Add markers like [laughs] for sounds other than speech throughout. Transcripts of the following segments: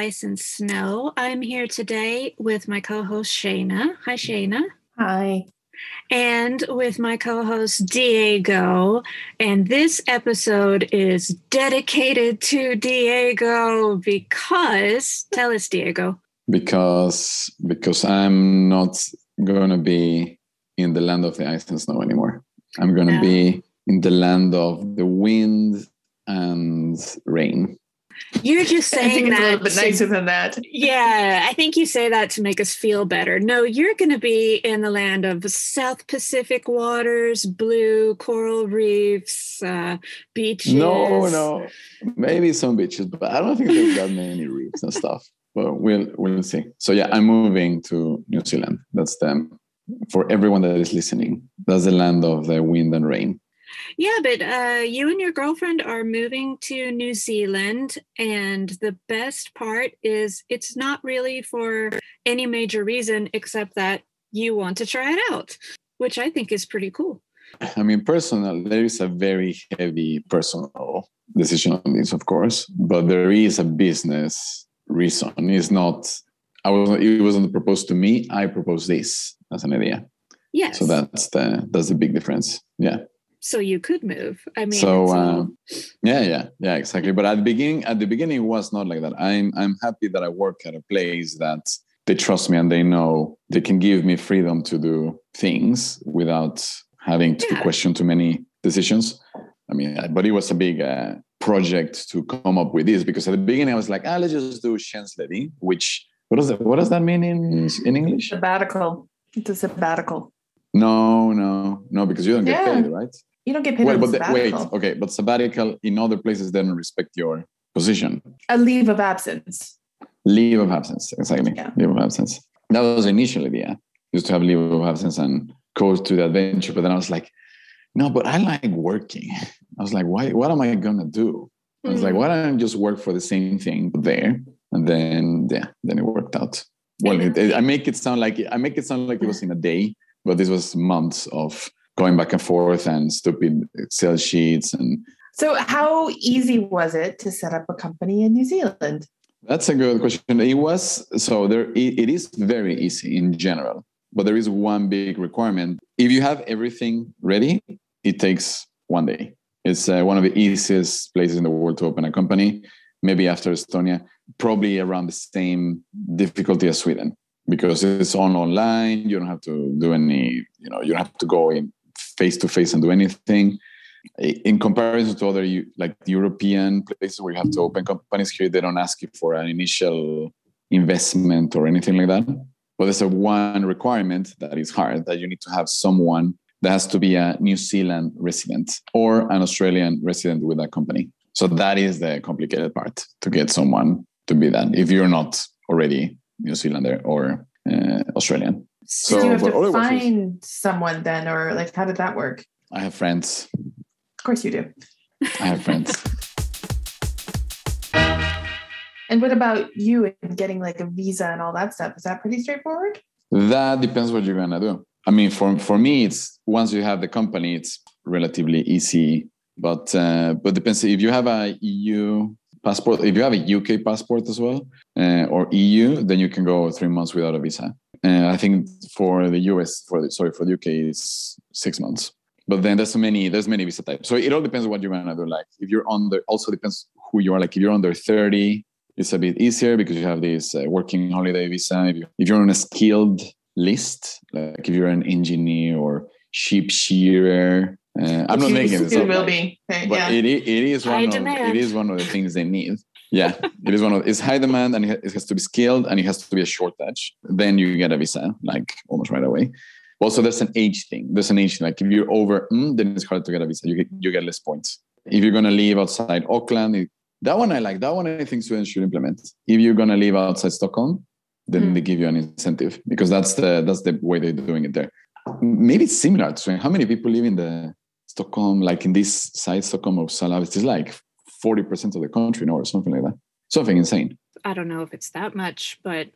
land of the ice and snow. I'm here today with my co host Shayna. Hi, Shayna. Hi. And with my co host Diego. And this episode is dedicated to Diego because, tell us, Diego. Because because I'm not gonna be in the land of the ice and snow anymore. I'm gonna No. be in the land of the wind and rain. You're just I saying think it's a little bit to- nicer than that. Yeah, I think you say that to make us feel better. No, you're going to be in the land of South Pacific waters, blue coral reefs, uh, beaches. No, no, maybe some beaches, but I don't think there's that many reefs and stuff. But we'll we'll see. So yeah, I'm moving to New Zealand. That's them. for everyone that is listening. That's the land of the wind and rain. Yeah, but uh, you and your girlfriend are moving to New Zealand, and the best part is it's not really for any major reason except that you want to try it out, which I think is pretty cool. I mean, personal. There is a very heavy personal decision on this, of course, but there is a business reason. It's not. I was. It wasn't proposed to me. I proposed this as an idea. Yes. So that's the that's the big difference. Yeah. So you could move. I mean, so it's all- um, yeah yeah yeah exactly but at the beginning at the beginning it was not like that i'm i'm happy that i work at a place that they trust me and they know they can give me freedom to do things without having to Yeah. question too many decisions i mean uh, but it was a big uh, project to come up with this because at the beginning i was like ah let's just do tjänstledig, which what does that what does that mean in in english Sabbatical. It's a sabbatical. no no no because you don't get Yeah. paid right You don't get paid well, but the, wait, okay, but sabbatical in other places they don't respect your position. A leave of absence. Leave of absence, exactly. Yeah. Leave of absence. That was initially the idea, used to have leave of absence and go to the adventure. But then I was like, no, but I like working. I was like, why? What am I gonna do? I was like, Mm. why don't I just work for the same thing there? And then, yeah, then it worked out. Well, it, it- I make it sound like I make it sound like it was in a day, but this was months of going back and forth and stupid Excel sheets and So, how easy was it to set up a company in New Zealand? That's a good question. It was so there. It, it is very easy in general, but there is one big requirement. If you have everything ready, it takes one day. It's uh, one of the easiest places in the world to open a company. Maybe after Estonia, probably around the same difficulty as Sweden because it's on online. You don't have to do any. You know, you don't have to go in face to face and do anything in comparison to other like European places where you have to open companies here, they don't ask you for an initial investment or anything like that. But there's a one requirement that is hard that you need to have someone that has to be a New Zealand resident or an Australian resident with that company. So that is the complicated part to get someone to be that if you're not already New Zealander or uh, Australian. So, So, you have to find someone then, or like, how did that work? I have friends. Of course, you do. I have friends. [laughs] [laughs] And what about you and getting like a visa and all that stuff? Is that pretty straightforward? That depends what you're gonna do. I mean, for for me, it's once you have the company, it's relatively easy. But uh, but depends if you have a EU passport. If you have a UK passport as well, uh, or EU, then you can go three months without a visa. Uh, I think for the US, for the, sorry for the UK, it's six months. But then there's so many there's many visa types. So it all depends on what you're gonna do. Like if you're under, also depends who you are. Like if you're under 30, it's a bit easier because you have this uh, working holiday visa. If, you, if you're on a skilled list, like if you're an engineer or sheep shearer, uh, I'm not you making this soon up. will be. Okay, but yeah. it, it is High one of demand. it is one of the things they need. Yeah, it is one of it's high demand and it has to be skilled and it has to be a short shortage. Then you get a visa like almost right away. Also, there's an age thing. There's an age thing. Like if you're over, mm, then it's hard to get a visa. You get you get less points. If you're gonna leave outside Auckland, it- that one I like. That one I think Sweden should implement. If you're gonna leave outside Stockholm, then Mm. they give you an incentive because that's the that's the way they're doing it there. Maybe it's similar to Sweden. How many people live in the Stockholm, like in this side, Stockholm of Uppsala? It's like 40% of the country, no, or something like that. Something insane. I don't know if it's that much, but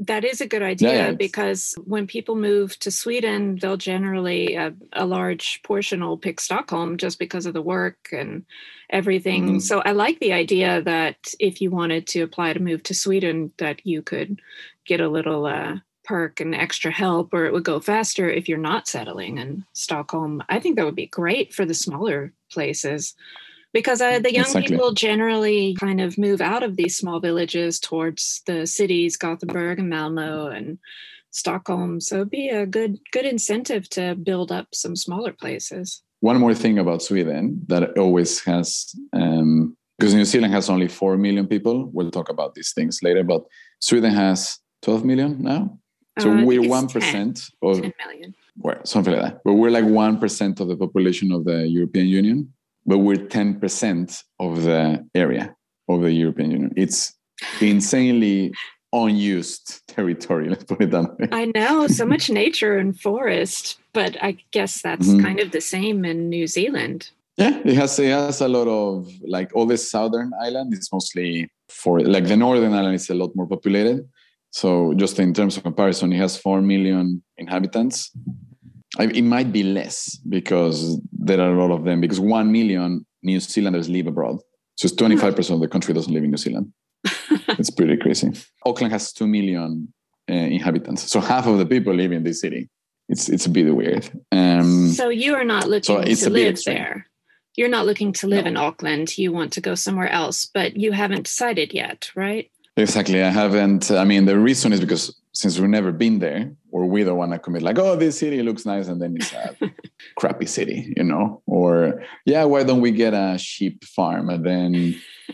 that is a good idea yeah, it's- because when people move to Sweden, they'll generally uh, a large portion will pick Stockholm just because of the work and everything. Mhm. So I like the idea that if you wanted to apply to move to Sweden, that you could get a little uh, perk and extra help, or it would go faster if you're not settling in Stockholm. I think that would be great for the smaller places. Because uh, the young Exactly. people generally kind of move out of these small villages towards the cities, Gothenburg and Malmo and Stockholm. So it'd be a good good incentive to build up some smaller places. One more thing about Sweden that always has, um, because New Zealand has only 4 million people. We'll talk about these things later, but Sweden has 12 million now. So Uh, we're 1% of, 10 million. well, something like that. But we're like 1% of the population of the European Union, but we're 10% of the area of the European Union. It's insanely unused territory, [laughs] let's put it that way. I know so [laughs] much nature and forest, but I guess that's Mhm. kind of the same in New Zealand. Yeah, it has it has a lot of like all the southern island is mostly for like the northern island is a lot more populated. So just in terms of comparison, it has four million inhabitants. I, it might be less because there are a lot of them because one million New Zealanders live abroad. So it's twenty five percent of the country doesn't live in New Zealand. [laughs] it's pretty crazy. Auckland has two million uh, inhabitants, so half of the people live in this city. It's it's a bit weird. Um, so you are not looking it's to live extreme. there. You're not looking to live No. in Auckland. You want to go somewhere else, but you haven't decided yet, right? Exactly. I haven't. I mean, the reason is because since we've never been there, or we don't want to commit, like, oh, this city looks nice, and then it's a [laughs] crappy city, you know? Or, yeah, why don't we get a sheep farm? And then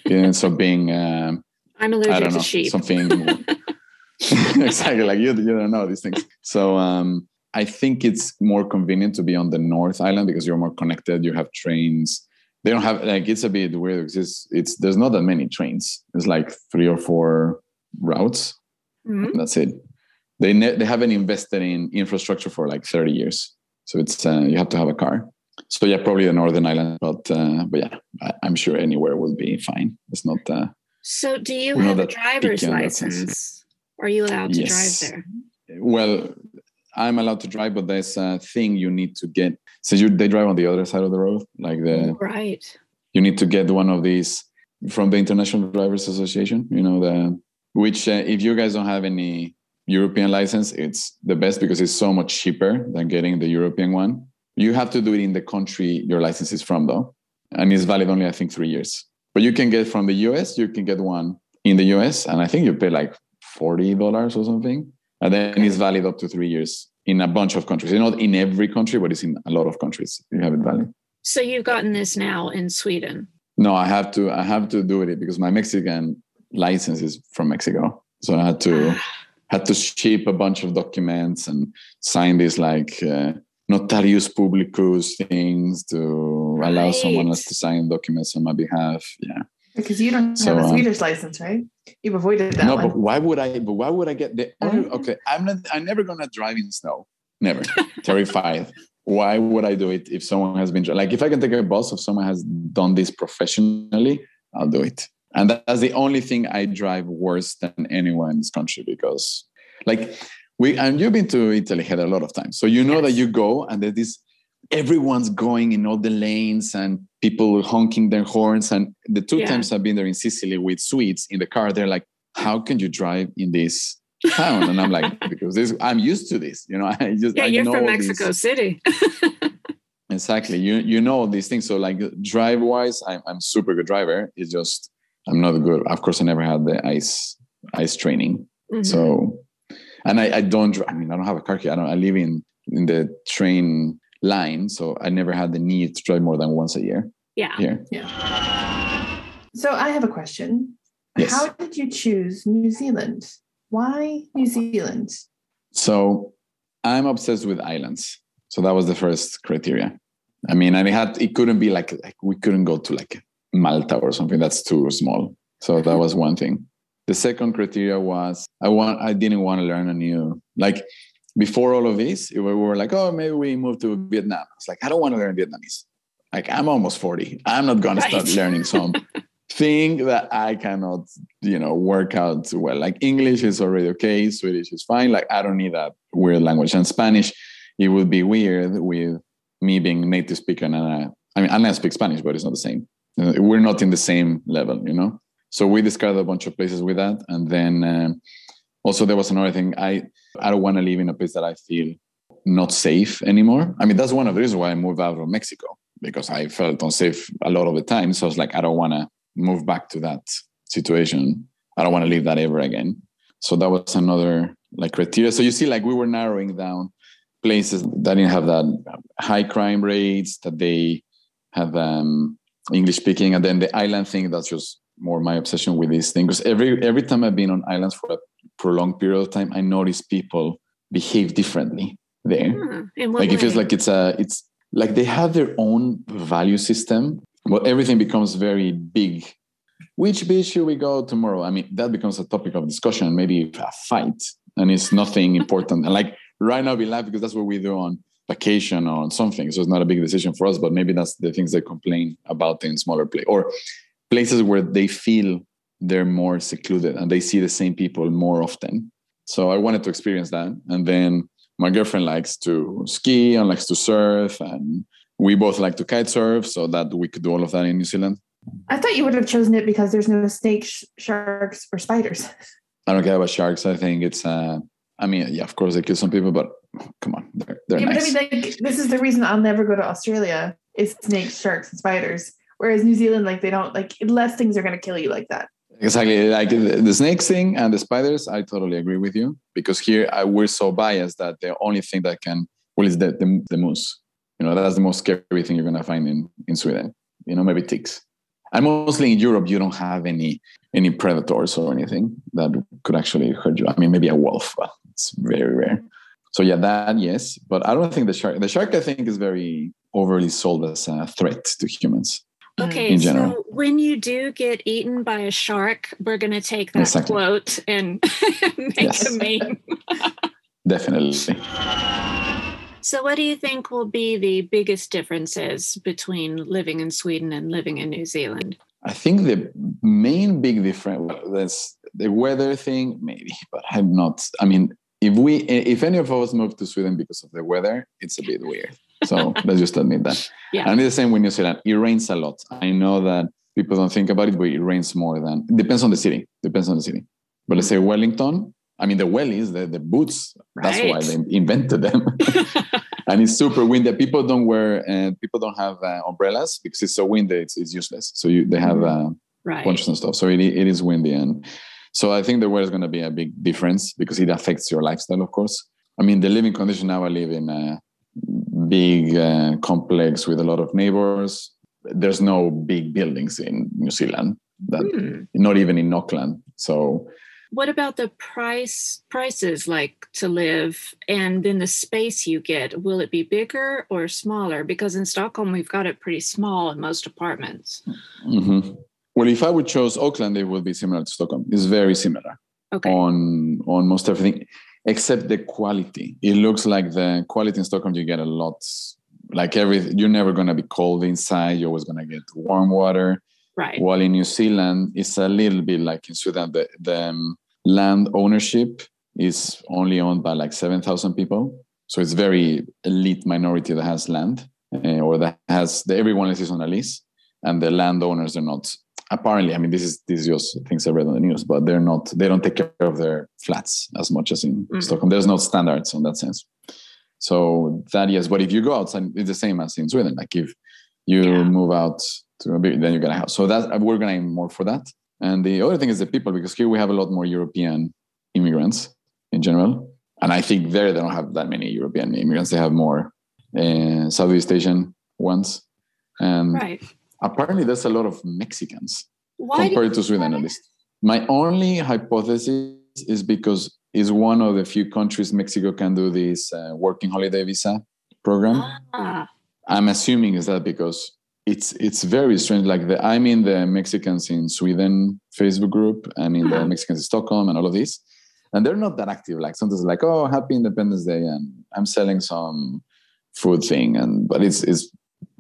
it ends up being, um, I'm I allergic don't to know, sheep. something. [laughs] [laughs] exactly. Like, you, you don't know these things. So, um, I think it's more convenient to be on the North Island because you're more connected. You have trains. They don't have like it's a bit weird because it's, it's there's not that many trains. It's like three or four routes. Mhm. That's it. They ne- they haven't invested in infrastructure for like 30 years, so it's uh, you have to have a car. So yeah, probably the Northern Island, but uh, but yeah, I, I'm sure anywhere will be fine. It's not. Uh, So, do you have a driver's picky on that sense. license? Are you allowed to Yes. drive there? well, I'm allowed to drive, but there's a thing you need to get. So you they drive on the other side of the road, like the Right. you need to get one of these from the International Drivers Association. You know the which uh, if you guys don't have any European license, it's the best because it's so much cheaper than getting the European one. You have to do it in the country your license is from, though, and it's valid only I think three years. But you can get from the US, you can get one in the US, and I think you pay like forty dollars or something, and then it's valid up to three years in a bunch of countries. It's not in every country, but it's in a lot of countries. You have it valid. So you've gotten this now in Sweden. No, I have to. I have to do it because my Mexican license is from Mexico, so I had to Ah, had to ship a bunch of documents and sign these like uh, notarius publicus things to allow someone else to sign documents on my behalf. Yeah. Because you don't So, have a um, Swedish license, right? You've avoided that no, one. but why would I? But why would I get the? Mhm. Okay, I'm not. I'm never gonna drive in snow. Never. [laughs] Terrified. Why would I do it if someone has been like? If I can take a bus, if someone has done this professionally, I'll do it. And that's the only thing I drive worse than anyone in this country because, like, we and you've been to Italy had a lot of times, so you know that you go and there's this. Everyone's going in all the lanes and people honking their horns. And the two Yeah. times I've been there in Sicily with Swedes in the car, they're like, "How can you drive in this town?" And I'm like, [laughs] "Because this, I'm used to this. You know, [laughs] I just yeah, I you're know from these- Mexico City. [laughs] Exactly. You you know these things. So like drive wise, I'm I'm super good driver. It's just I'm not good. Of course, I never had the ice ice training. Mhm. So, and I, I don't. I mean, I don't have a car key. I don't. I live in in the train line, so I never had the need to drive more than once a year yeah. here. Yeah. So I have a question. Yes. How did you choose New Zealand? Why New Zealand? So I'm obsessed with islands. So that was the first criteria. I mean, and it had it couldn't be like like we couldn't go to like Malta or something. That's too small. So that was one thing. The second criteria was I want I didn't want to learn a new like before all of this, we were like, oh, maybe we move to Vietnam. It's like I don't want to learn Vietnamese. Like I'm almost 40. I'm not gonna start learning some [laughs] thing that I cannot, you know, work out too well. Like English is already okay, Swedish is fine. Like I don't need that weird language. And Spanish, it would be weird with me being native speaker and I, I mean, I speak Spanish, but it's not the same. Uh, we're not in the same level, you know. So we discarded a bunch of places with that, and then um, also there was another thing. I I don't want to live in a place that I feel not safe anymore. I mean, that's one of the reasons why I moved out of Mexico because I felt unsafe a lot of the time. So I was like, I don't want to move back to that situation. I don't want to live that ever again. So that was another like criteria. So you see, like we were narrowing down places that didn't have that high crime rates, that they had um, English speaking, and then the island thing. That's just more my obsession with these things. Because every every time I've been on islands for a prolonged period of time, I notice people behave differently there. Hmm, like it feels like it's a it's like they have their own value system but everything becomes very big which beach should we go tomorrow i mean that becomes a topic of discussion maybe a fight and it's nothing [laughs] important and like right now we laugh because that's what we do on vacation or something. So it's not a big decision for us but maybe that's the things they complain about in smaller place or places where they feel they're more secluded and they see the same people more often. So i wanted to experience that. And then my girlfriend likes to ski and likes to surf and we both like to kite surf so that we could do all of that in new zealand. I thought you would have chosen it because there's no snakes sharks or spiders. I don't care about sharks. I think it's uh i mean yeah of course they kill some people but come on they're, they're yeah, nice. but I mean, like, this is the reason I'll never go to Australia is snakes, sharks, and spiders. Whereas New Zealand, like they don't like less things are going to kill you like that. Exactly, like the, the snakes thing and the spiders. I totally agree with you because here I, we're so biased that the only thing that can well is the, the, the moose. You know that's the most scary thing you're gonna find in in Sweden. You know maybe ticks. And mostly in Europe, you don't have any any predators or anything that could actually hurt you. I mean, maybe a wolf, but it's very rare. So yeah, that yes, but I don't think the shark. The shark, I think, is very overly sold as a threat to humans. Mm. Okay, in general. so when you do get eaten by a shark, we're going to take that Exactly. quote and [laughs] make Yes. a meme. [laughs] Definitely. So, what do you think will be the biggest differences between living in Sweden and living in New Zealand? I think the main big difference that's the weather thing, maybe, but I'm not. I mean, if we, if any of us move to Sweden because of the weather, it's a bit weird. So [laughs] let's just admit that. Yeah. And it's the same with New Zealand. It rains a lot. I know that people don't think about it, but it rains more than. It depends on the city. Depends on the city. But let's say Wellington. I mean, the wellies, the, the boots. That's why they invented them. [laughs] and it's super windy. People don't wear. Uh, people don't have uh, umbrellas because it's so windy. It's, it's useless. So you, they have. Uh, right. ponchos and stuff. So it, it is windy. And so I think the weather is going to be a big difference because it affects your lifestyle, of course. I mean, the living condition now, I live in a big uh, complex with a lot of neighbors. There's no big buildings in New Zealand, that, Hmm. not even in Auckland. So What about the price prices like to live and then the space you get? Will it be bigger or smaller? Because in Stockholm we've got it pretty small in most apartments. mhm. Well, if I would choose Auckland, it would be similar to Stockholm. It's very similar. Okay. on on most everything except the quality it looks like the quality in stockholm you get a lot like every you're never going to be cold inside you're always going to get warm water right. while in new zealand it's a little bit like in sweden the, the um, land ownership is only owned by like 7000 people so it's very elite minority that has land uh, or that has the, everyone else is on a lease and the landowners are not apparently i mean this is this is just things i read on the news but they're not they don't take care of their flats as much as in Mm. stockholm. There's no standards on that sense. So that yes but if you go outside it's the same as in sweden. Like if you Yeah. move out to a bit then you get a house. So that we're gonna aim more for that. And the other thing is the people because here we have a lot more european immigrants in general. And i think there they don't have that many european immigrants. They have more uh, southeast asian ones. And Right. Apparently there's a lot of mexicans Why compared to Sweden, at least. My only hypothesis is because it's one of the few countries Mexico can do this uh, working holiday visa program. Ah, I'm assuming is that because it's it's very strange. Like the I'm in the Mexicans in Sweden Facebook group and in the Mexicans in Stockholm and all of this, and they're not that active. Like sometimes like oh Happy Independence Day and I'm selling some food thing and but it's it's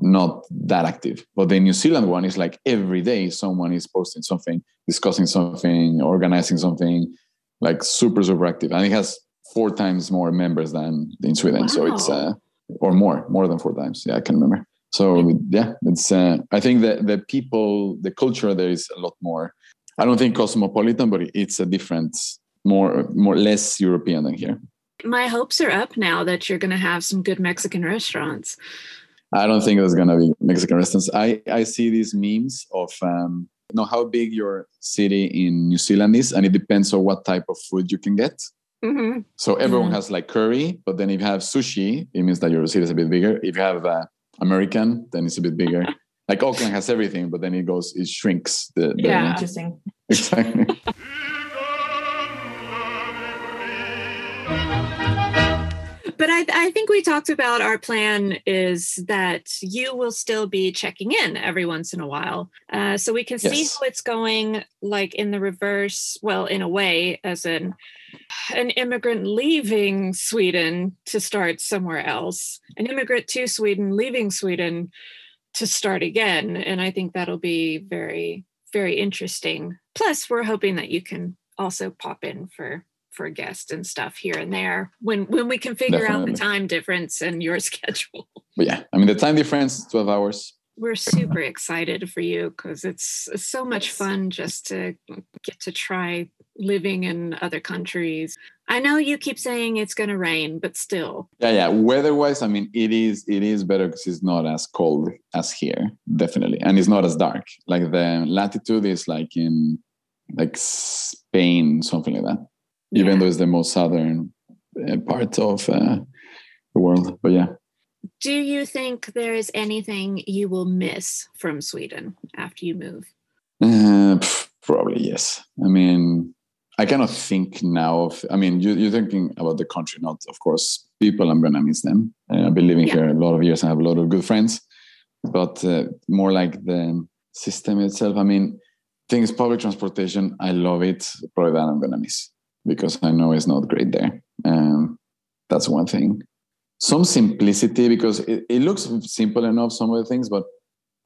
not that active. But the New Zealand one is like every day someone is posting something, discussing something, organizing something, like super super active, and it has four times more members than in Sweden. Wow. So it's uh, or more, more than four times. Yeah, I can remember. So yeah, it's. Uh, I think that the people, the culture there is a lot more. I don't think cosmopolitan, but it's a different, more more less European than here. My hopes are up now that you're going to have some good Mexican restaurants. I don't think there's going to be Mexican restaurants. I I see these memes of um, you know how big your city in New Zealand is, and it depends on what type of food you can get. Mm-hmm. So everyone mm-hmm. has like curry, but then if you have sushi, it means that your city is a bit bigger. If you have uh, American, then it's a bit bigger. like Auckland has everything, but then it goes, it shrinks. The, the yeah, interesting. [laughs] Exactly. [laughs] but I, I, think we talked about our plan is that you will still be checking in every once in a while uh, so we can yes. see how it's going like in the reverse well in a way as in an immigrant leaving sweden to start somewhere else an immigrant to sweden leaving sweden to start again and i think that'll be very very interesting plus we're hoping that you can also pop in for for guests and stuff here and there when when we can figure Definitely. out the time difference and your [laughs] schedule. But yeah, I mean the time difference, twelve hours. We're super excited for you because it's, it's so much fun just to get to try living in other countries. I know you keep saying it's going to rain, but still. Yeah, yeah. Weather-wise, I mean, it is it is better because it's not as cold as here, definitely, and it's not as dark. Like the latitude is like in like Spain, something like that even though it's the most southern uh, part of uh, the world. But yeah. Do you think there is anything you will miss from Sweden after you move? Uh, probably yes. I mean, I cannot think now of. I mean, you, are thinking about the country, not of course people. I'm gonna miss them. Uh, I've been living yeah. here a lot of years I have a lot of good friends, but uh, more like the system itself. I mean, things public transportation. I love it. Probably that I'm gonna miss because I know it's not great there. Um, that's one thing. Some simplicity because it, it looks simple enough, some of the things, but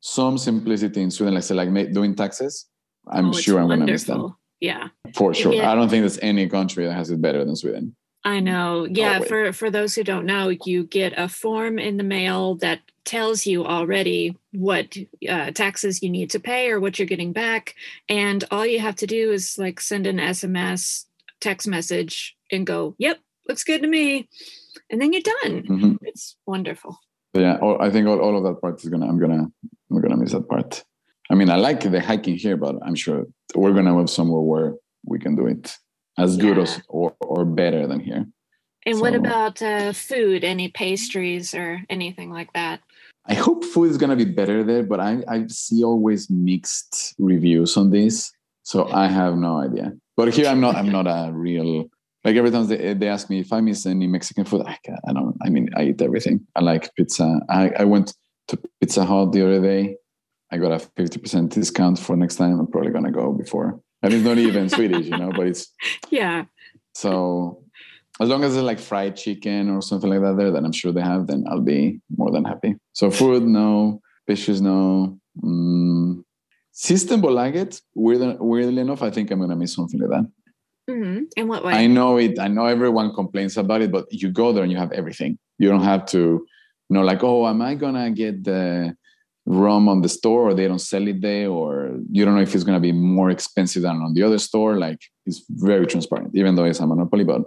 some simplicity in Sweden, like say, like doing taxes. I'm oh, sure I'm going to miss that. Yeah, for sure. Yeah. I don't think there's any country that has it better than Sweden. I know. Yeah, for for those who don't know, you get a form in the mail that tells you already what uh, taxes you need to pay or what you're getting back, and all you have to do is like send an SMS text message and go, yep, looks good to me. And then you're done. Mm-hmm. It's wonderful. yeah, I think all, all of that part is gonna, I'm gonna, we're gonna miss that part. I mean, I like the hiking here, but I'm sure we're gonna move somewhere where we can do it as yeah. good as or, or better than here. And so, what about uh, food? Any pastries or anything like that? I hope food is gonna be better there, but I, I see always mixed reviews on this, so I have no idea. But here I'm not. I'm not a real like every time they, they ask me if I miss any Mexican food, I, I don't. I mean, I eat everything. I like pizza. I, I went to Pizza Hut the other day. I got a fifty percent discount for next time. I'm probably gonna go before. And it's not even Swedish, you know, but it's [laughs] yeah. So as long as it's like fried chicken or something like that there, then I'm sure they have. Then I'll be more than happy. So food, no. Fishes, no. Mm, Systembolaget, weird, weirdly enough, I think I'm going to miss something like that. Mm-hmm. In what way? I know it. I know everyone complains about it, but you go there and you have everything. You don't have to, you know, like, oh, am I gonna get the rum on the store, or they don't sell it there, or you don't know if it's gonna be more expensive than on the other store. Like, it's very transparent, even though it's a monopoly. But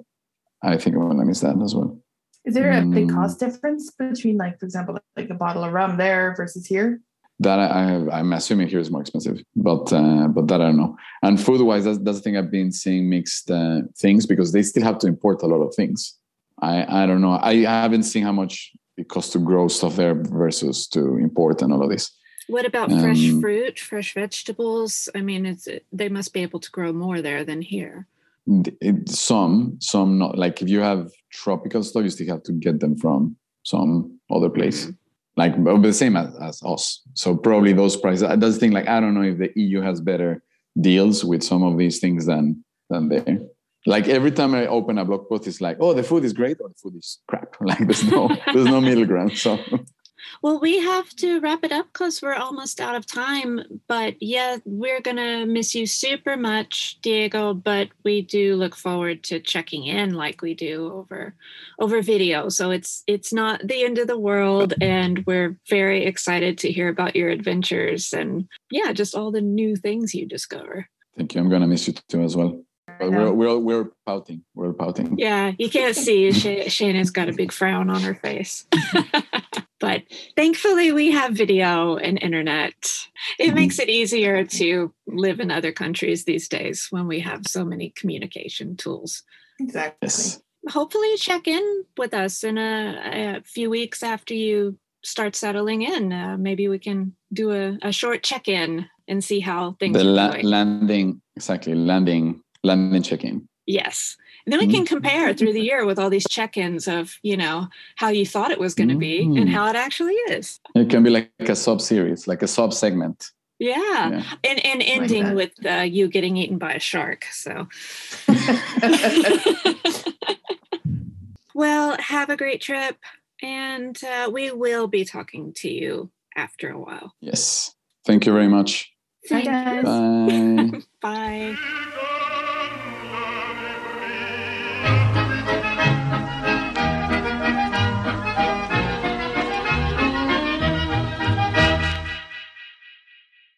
I think I'm gonna miss that as well. Is there a big mm. cost difference between, like, for example, like a bottle of rum there versus here? That I have, I'm assuming here is more expensive, but uh, but that I don't know. And food wise, that's, that's the thing I've been seeing mixed uh, things because they still have to import a lot of things. I I don't know. I haven't seen how much it costs to grow stuff there versus to import and all of this. What about um, fresh fruit, fresh vegetables? I mean, it's they must be able to grow more there than here. It, some, some not. Like if you have tropical stuff, you still have to get them from some other place. Mm-hmm like the same as, as us. So probably those prices. That's the thing. Like I don't know if the EU has better deals with some of these things than than there. Like every time I open a blog post, it's like, oh, the food is great or the food is crap. [laughs] Like there's no there's no middle ground. So. Well, we have to wrap it up because we're almost out of time. But yeah, we're going to miss you super much, Diego. But we do look forward to checking in like we do over over video. So it's it's not the end of the world. And we're very excited to hear about your adventures and yeah, just all the new things you discover. Thank you. I'm going to miss you too as well. But we're, we're, we're pouting. We're pouting. Yeah, you can't see. Shayna's got a big frown on her face. [laughs] but thankfully, we have video and internet. It mm-hmm. makes it easier to live in other countries these days when we have so many communication tools. Exactly. Yes. Hopefully, check in with us in a, a few weeks after you start settling in. Uh, maybe we can do a, a short check in and see how things the la- landing exactly landing landing check-in yes and then we can compare through the year with all these check-ins of you know how you thought it was going to be mm-hmm. and how it actually is it can be like a sub series like a sub segment yeah. yeah. and and ending like with uh, you getting eaten by a shark so [laughs] well have a great trip and uh, we will be talking to you after a while yes thank you very much Bye, guys. [laughs] Bye. Bye.